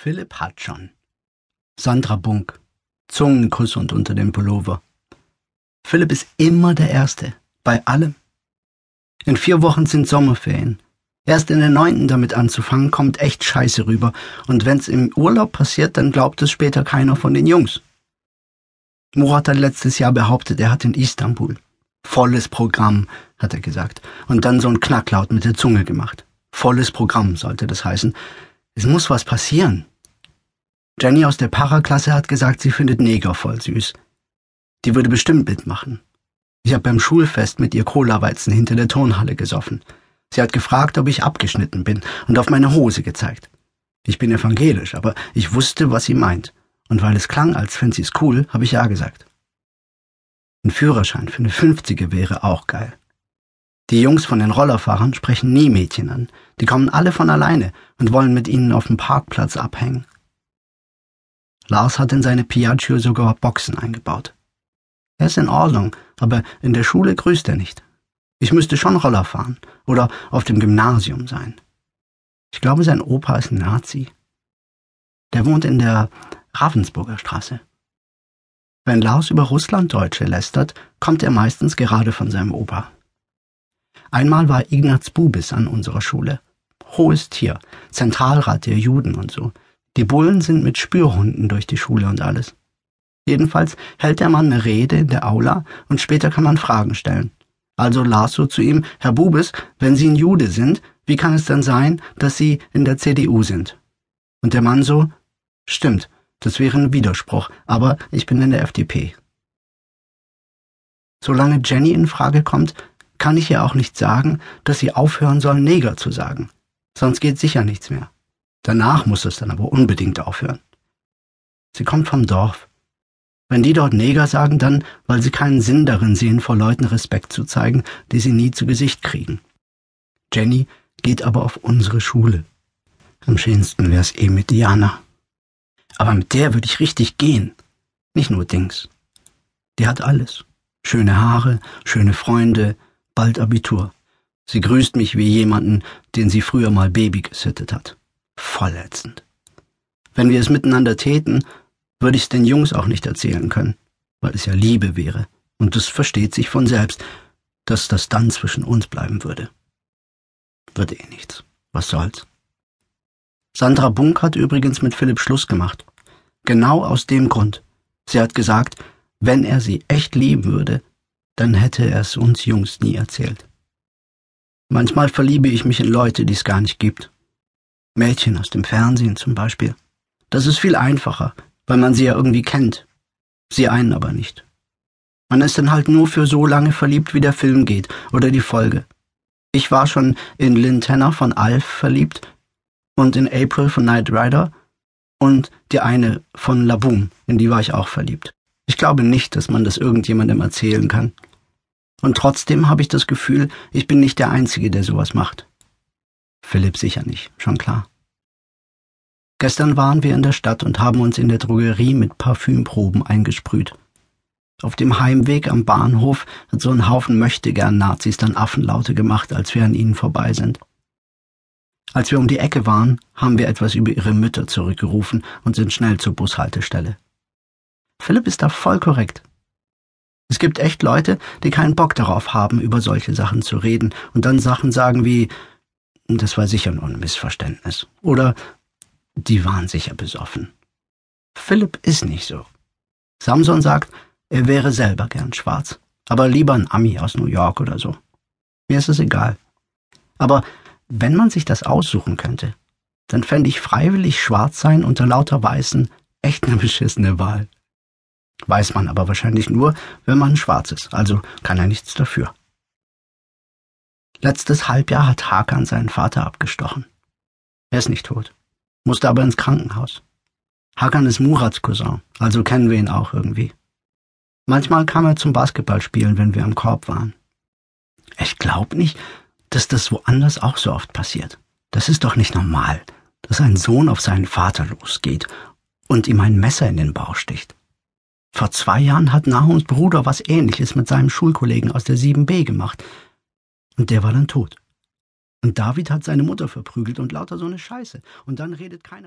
Philipp hat schon. Sandra Bunk. Zungenkuss und unter dem Pullover. Philipp ist immer der Erste. Bei allem. In vier Wochen sind Sommerferien. Erst in der neunten damit anzufangen, kommt echt scheiße rüber. Und wenn's im Urlaub passiert, dann glaubt es später keiner von den Jungs. Murat hat letztes Jahr behauptet, er hat in Istanbul. Volles Programm, hat er gesagt. Und dann so ein Knacklaut mit der Zunge gemacht. Volles Programm sollte das heißen. Es muss was passieren. Jenny aus der Paraklasse hat gesagt, sie findet Neger voll süß. Die würde bestimmt mitmachen. Ich habe beim Schulfest mit ihr Cola-Weizen hinter der Turnhalle gesoffen. Sie hat gefragt, ob ich abgeschnitten bin und auf meine Hose gezeigt. Ich bin evangelisch, aber ich wusste, was sie meint. Und weil es klang, als fänd sie's cool, habe ich ja gesagt. Ein Führerschein für eine Fünfzige wäre auch geil. Die Jungs von den Rollerfahrern sprechen nie Mädchen an. Die kommen alle von alleine und wollen mit ihnen auf dem Parkplatz abhängen. Lars hat in seine Piaggio sogar Boxen eingebaut. Er ist in Ordnung, aber in der Schule grüßt er nicht. Ich müsste schon Roller fahren oder auf dem Gymnasium sein. Ich glaube, sein Opa ist ein Nazi. Der wohnt in der Ravensburger Straße. Wenn Lars über Russlanddeutsche lästert, kommt er meistens gerade von seinem Opa. Einmal war Ignaz Bubis an unserer Schule. Hohes Tier, Zentralrat der Juden und so. Die Bullen sind mit Spürhunden durch die Schule und alles. Jedenfalls hält der Mann eine Rede in der Aula und später kann man Fragen stellen. Also las so zu ihm, Herr Bubis, wenn Sie ein Jude sind, wie kann es dann sein, dass Sie in der CDU sind? Und der Mann so, stimmt, das wäre ein Widerspruch, aber ich bin in der FDP. Solange Jenny in Frage kommt, kann ich ihr auch nicht sagen, dass sie aufhören soll, Neger zu sagen. Sonst geht sicher nichts mehr. Danach muss es dann aber unbedingt aufhören. Sie kommt vom Dorf. Wenn die dort Neger sagen, dann, weil sie keinen Sinn darin sehen, vor Leuten Respekt zu zeigen, die sie nie zu Gesicht kriegen. Jenny geht aber auf unsere Schule. Am schönsten wär's eh mit Diana. Aber mit der würde ich richtig gehen. Nicht nur Dings. Die hat alles. Schöne Haare, schöne Freunde, bald Abitur. Sie grüßt mich wie jemanden, den sie früher mal Baby gesittet hat. Vollätzend. Wenn wir es miteinander täten, würde ich es den Jungs auch nicht erzählen können, weil es ja Liebe wäre. Und es versteht sich von selbst, dass das dann zwischen uns bleiben würde. Wird eh nichts. Was soll's? Sandra Bunk hat übrigens mit Philipp Schluss gemacht. Genau aus dem Grund. Sie hat gesagt, wenn er sie echt lieben würde, dann hätte er es uns Jungs nie erzählt. Manchmal verliebe ich mich in Leute, die es gar nicht gibt. Mädchen aus dem Fernsehen zum Beispiel. Das ist viel einfacher, weil man sie ja irgendwie kennt. Sie einen aber nicht. Man ist dann halt nur für so lange verliebt, wie der Film geht oder die Folge. Ich war schon in Lynn Tanner von Alf verliebt und in April von Knight Rider und die eine von Laboom, in die war ich auch verliebt. Ich glaube nicht, dass man das irgendjemandem erzählen kann. Und trotzdem habe ich das Gefühl, ich bin nicht der Einzige, der sowas macht. Philipp sicher nicht, schon klar. Gestern waren wir in der Stadt und haben uns in der Drogerie mit Parfümproben eingesprüht. Auf dem Heimweg am Bahnhof hat so ein Haufen Möchtegern-Nazis dann Affenlaute gemacht, als wir an ihnen vorbei sind. Als wir um die Ecke waren, haben wir etwas über ihre Mütter zurückgerufen und sind schnell zur Bushaltestelle. Philipp ist da voll korrekt. Es gibt echt Leute, die keinen Bock darauf haben, über solche Sachen zu reden und dann Sachen sagen wie, das war sicher nur ein Missverständnis oder die waren sicher besoffen. Philipp ist nicht so. Samson sagt, er wäre selber gern schwarz, aber lieber ein Ami aus New York oder so. Mir ist es egal. Aber wenn man sich das aussuchen könnte, dann fände ich freiwillig schwarz sein unter lauter Weißen echt eine beschissene Wahl. Weiß man aber wahrscheinlich nur, wenn man schwarz ist, also kann er nichts dafür. Letztes Halbjahr hat Hakan seinen Vater abgestochen. Er ist nicht tot, musste aber ins Krankenhaus. Hakan ist Murats Cousin, also kennen wir ihn auch irgendwie. Manchmal kam er zum Basketballspielen, wenn wir am Korb waren. Ich glaub nicht, dass das woanders auch so oft passiert. Das ist doch nicht normal, dass ein Sohn auf seinen Vater losgeht und ihm ein Messer in den Bauch sticht. Vor zwei Jahren hat Nahums Bruder was ähnliches mit seinem Schulkollegen aus der 7b gemacht. Und der war dann tot. Und David hat seine Mutter verprügelt und lauter so eine Scheiße. Und dann redet keiner